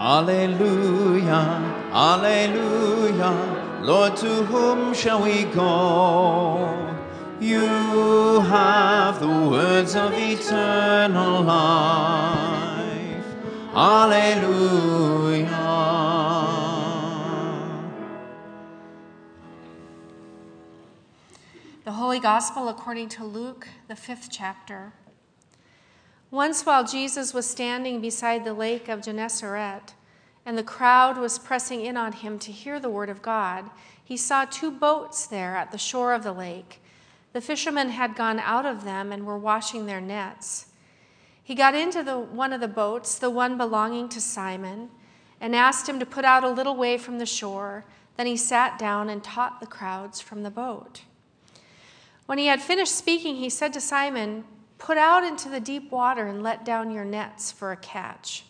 Alleluia, Alleluia. Lord, to whom shall we go? You have the words of eternal life. Alleluia. The Holy Gospel according to Luke, the fifth chapter. Once, while Jesus was standing beside the lake of Gennesaret, and the crowd was pressing in on him to hear the word of God, he saw two boats there at the shore of the lake. The fishermen had gone out of them and were washing their nets. He got into the, one of the boats, the one belonging to Simon, and asked him to put out a little way from the shore. Then he sat down and taught the crowds from the boat. When he had finished speaking, he said to Simon, Put out into the deep water and let down your nets for a catch.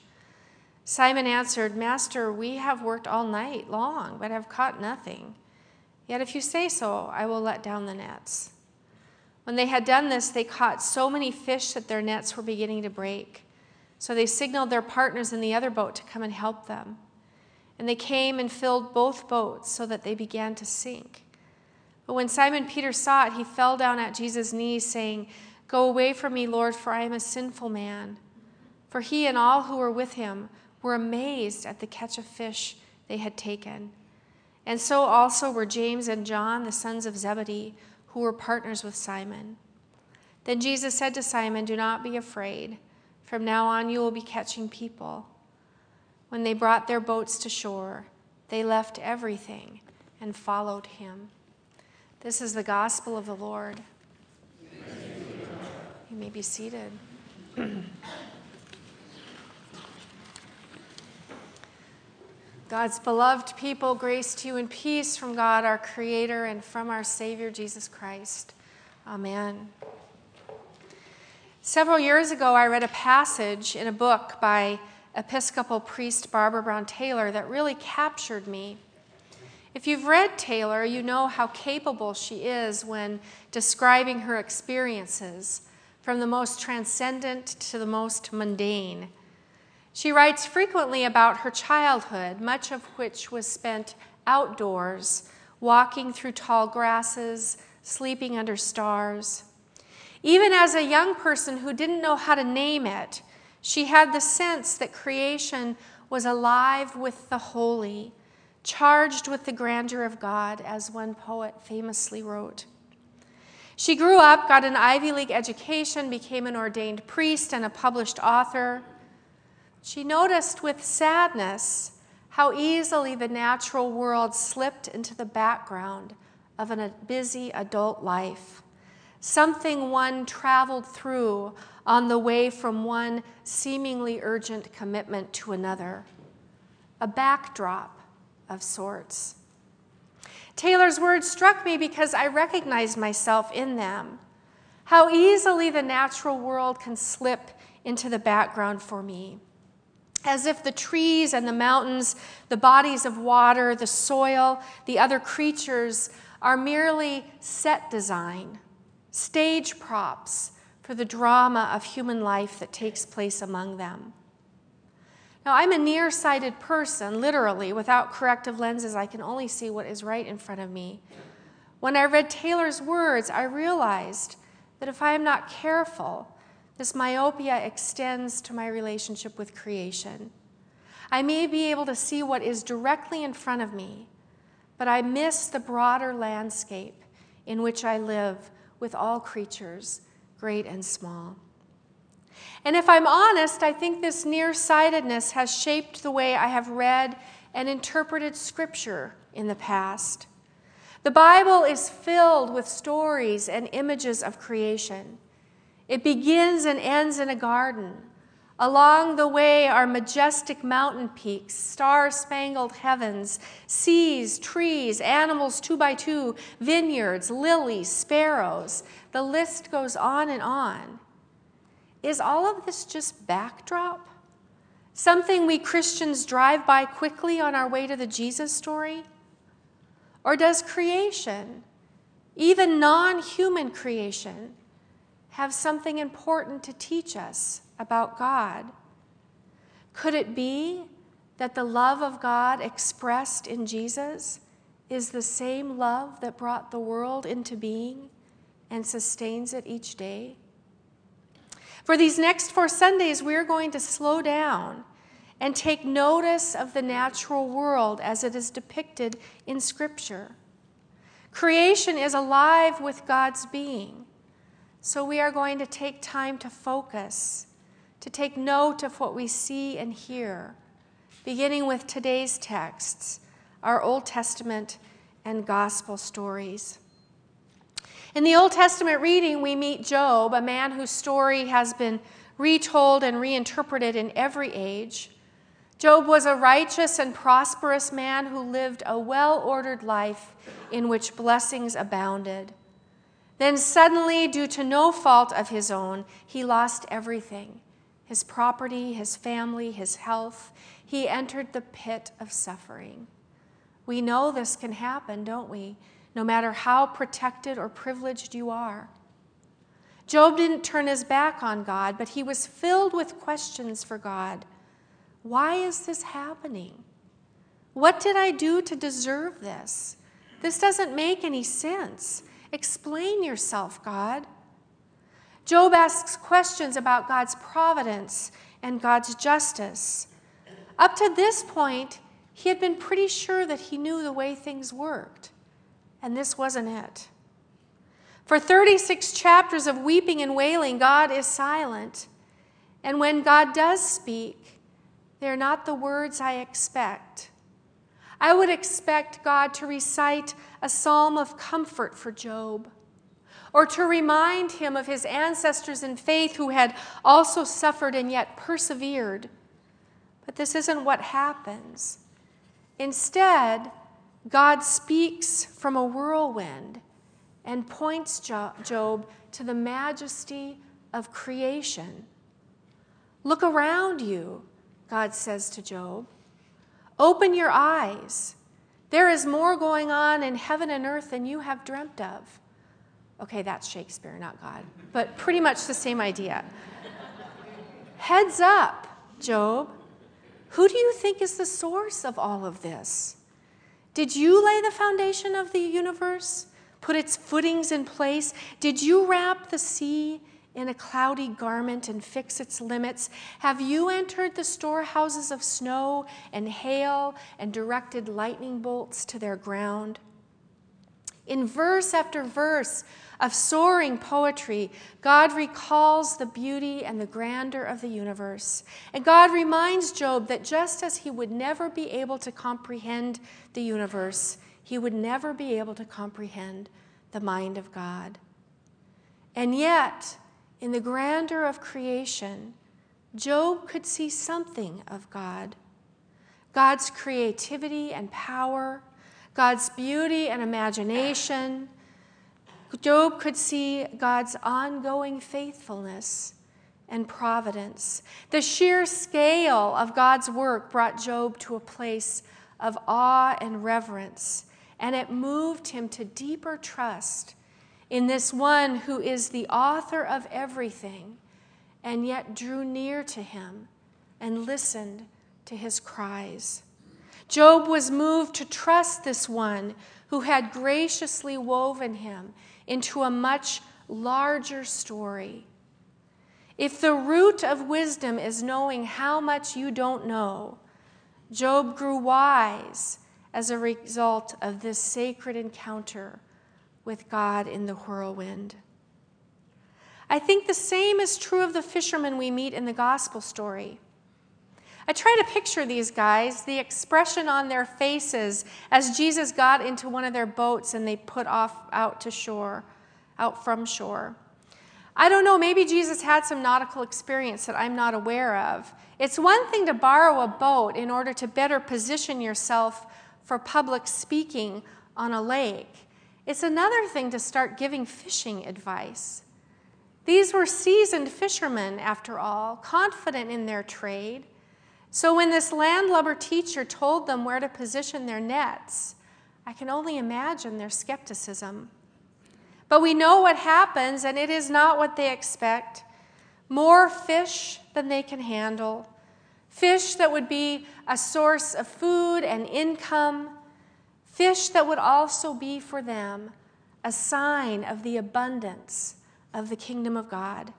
Simon answered, Master, we have worked all night long, but have caught nothing. Yet if you say so, I will let down the nets. When they had done this, they caught so many fish that their nets were beginning to break. So they signaled their partners in the other boat to come and help them. And they came and filled both boats so that they began to sink. But when Simon Peter saw it, he fell down at Jesus' knees, saying, Go away from me, Lord, for I am a sinful man. For he and all who were with him were amazed at the catch of fish they had taken. And so also were James and John, the sons of Zebedee, who were partners with Simon. Then Jesus said to Simon, Do not be afraid. From now on you will be catching people. When they brought their boats to shore, they left everything and followed him. This is the gospel of the Lord. Be seated. God's beloved people, grace to you and peace from God, our Creator, and from our Savior, Jesus Christ. Amen. Several years ago, I read a passage in a book by Episcopal priest Barbara Brown Taylor that really captured me. If you've read Taylor, you know how capable she is when describing her experiences from the most transcendent to the most mundane. She writes frequently about her childhood, much of which was spent outdoors, walking through tall grasses, sleeping under stars. Even as a young person who didn't know how to name it, she had the sense that creation was alive with the holy, charged with the grandeur of God, as one poet famously wrote. She grew up, got an Ivy League education, became an ordained priest and a published author. She noticed with sadness how easily the natural world slipped into the background of a busy adult life, something one traveled through on the way from one seemingly urgent commitment to another, a backdrop of sorts. Taylor's words struck me because I recognized myself in them. How easily the natural world can slip into the background for me as if the trees and the mountains, the bodies of water, the soil, the other creatures are merely set design, stage props for the drama of human life that takes place among them. Now, I'm a nearsighted person, literally. Without corrective lenses, I can only see what is right in front of me. When I read Taylor's words, I realized that if I am not careful, this myopia extends to my relationship with creation. I may be able to see what is directly in front of me, but I miss the broader landscape in which I live with all creatures, great and small. And if I'm honest, I think this nearsightedness has shaped the way I have read and interpreted Scripture in the past. The Bible is filled with stories and images of creation. It begins and ends in a garden. Along the way are majestic mountain peaks, star spangled heavens, seas, trees, animals two by two, vineyards, lilies, sparrows. The list goes on and on. Is all of this just backdrop? Something we Christians drive by quickly on our way to the Jesus story? Or does creation, even non human creation, have something important to teach us about God? Could it be that the love of God expressed in Jesus is the same love that brought the world into being and sustains it each day? For these next four Sundays, we're going to slow down and take notice of the natural world as it is depicted in Scripture. Creation is alive with God's being, so we are going to take time to focus, to take note of what we see and hear, beginning with today's texts, our Old Testament and Gospel stories. In the Old Testament reading, we meet Job, a man whose story has been retold and reinterpreted in every age. Job was a righteous and prosperous man who lived a well ordered life in which blessings abounded. Then, suddenly, due to no fault of his own, he lost everything his property, his family, his health. He entered the pit of suffering. We know this can happen, don't we? No matter how protected or privileged you are. Job didn't turn his back on God, but he was filled with questions for God. Why is this happening? What did I do to deserve this? This doesn't make any sense. Explain yourself, God. Job asks questions about God's providence and God's justice. Up to this point, he had been pretty sure that he knew the way things worked. And this wasn't it. For 36 chapters of weeping and wailing, God is silent. And when God does speak, they're not the words I expect. I would expect God to recite a psalm of comfort for Job, or to remind him of his ancestors in faith who had also suffered and yet persevered. But this isn't what happens. Instead, God speaks from a whirlwind and points Job to the majesty of creation. Look around you, God says to Job. Open your eyes. There is more going on in heaven and earth than you have dreamt of. Okay, that's Shakespeare, not God, but pretty much the same idea. Heads up, Job. Who do you think is the source of all of this? Did you lay the foundation of the universe, put its footings in place? Did you wrap the sea in a cloudy garment and fix its limits? Have you entered the storehouses of snow and hail and directed lightning bolts to their ground? In verse after verse, of soaring poetry, God recalls the beauty and the grandeur of the universe. And God reminds Job that just as he would never be able to comprehend the universe, he would never be able to comprehend the mind of God. And yet, in the grandeur of creation, Job could see something of God God's creativity and power, God's beauty and imagination Job could see God's ongoing faithfulness and providence. The sheer scale of God's work brought Job to a place of awe and reverence, and it moved him to deeper trust in this one who is the author of everything and yet drew near to him and listened to his cries. Job was moved to trust this one who had graciously woven him into a much larger story. If the root of wisdom is knowing how much you don't know, Job grew wise as a result of this sacred encounter with God in the whirlwind. I think the same is true of the fishermen we meet in the gospel story. I try to picture these guys, the expression on their faces as Jesus got into one of their boats and they put off out to shore, out from shore. I don't know, maybe Jesus had some nautical experience that I'm not aware of. It's one thing to borrow a boat in order to better position yourself for public speaking on a lake. It's another thing to start giving fishing advice. These were seasoned fishermen, after all, confident in their trade. So when this landlubber teacher told them where to position their nets, I can only imagine their skepticism. But we know what happens, and it is not what they expect more fish than they can handle, fish that would be a source of food and income, fish that would also be for them a sign of the abundance of the kingdom of God.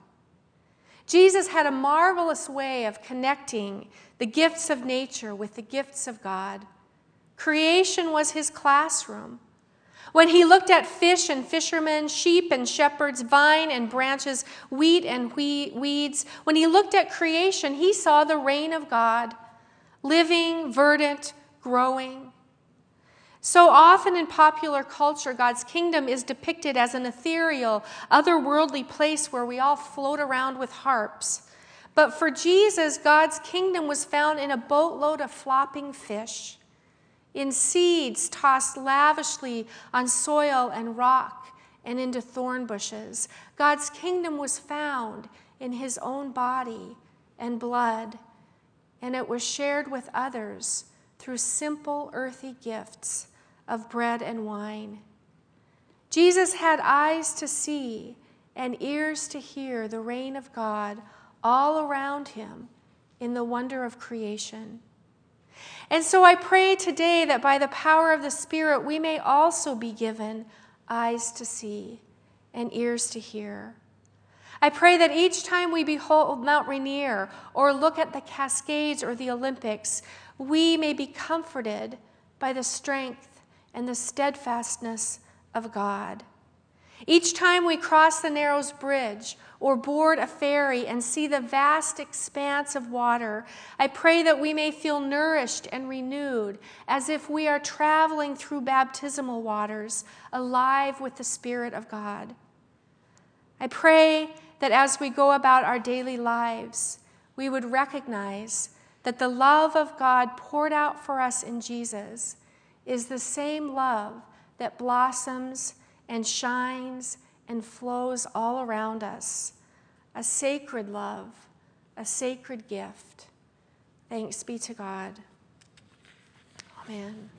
Jesus had a marvelous way of connecting the gifts of nature with the gifts of God. Creation was his classroom. When he looked at fish and fishermen, sheep and shepherds, vine and branches, wheat and weeds, when he looked at creation, he saw the reign of God, living, verdant, growing. So often in popular culture, God's kingdom is depicted as an ethereal, otherworldly place where we all float around with harps. But for Jesus, God's kingdom was found in a boatload of flopping fish, in seeds tossed lavishly on soil and rock and into thorn bushes. God's kingdom was found in his own body and blood, and it was shared with others through simple earthy gifts of bread and wine. Jesus had eyes to see and ears to hear the reign of God all around him in the wonder of creation. And so I pray today that by the power of the Spirit, we may also be given eyes to see and ears to hear. I pray that each time we behold Mount Rainier or look at the Cascades or the Olympics, we may be comforted by the strength and the steadfastness of God. Each time we cross the Narrows Bridge or board a ferry and see the vast expanse of water, I pray that we may feel nourished and renewed as if we are traveling through baptismal waters, alive with the Spirit of God. I pray that as we go about our daily lives, we would recognize that the love of God poured out for us in Jesus is the same love that blossoms and shines and flows all around us. A sacred love, a sacred gift. Thanks be to God. Amen.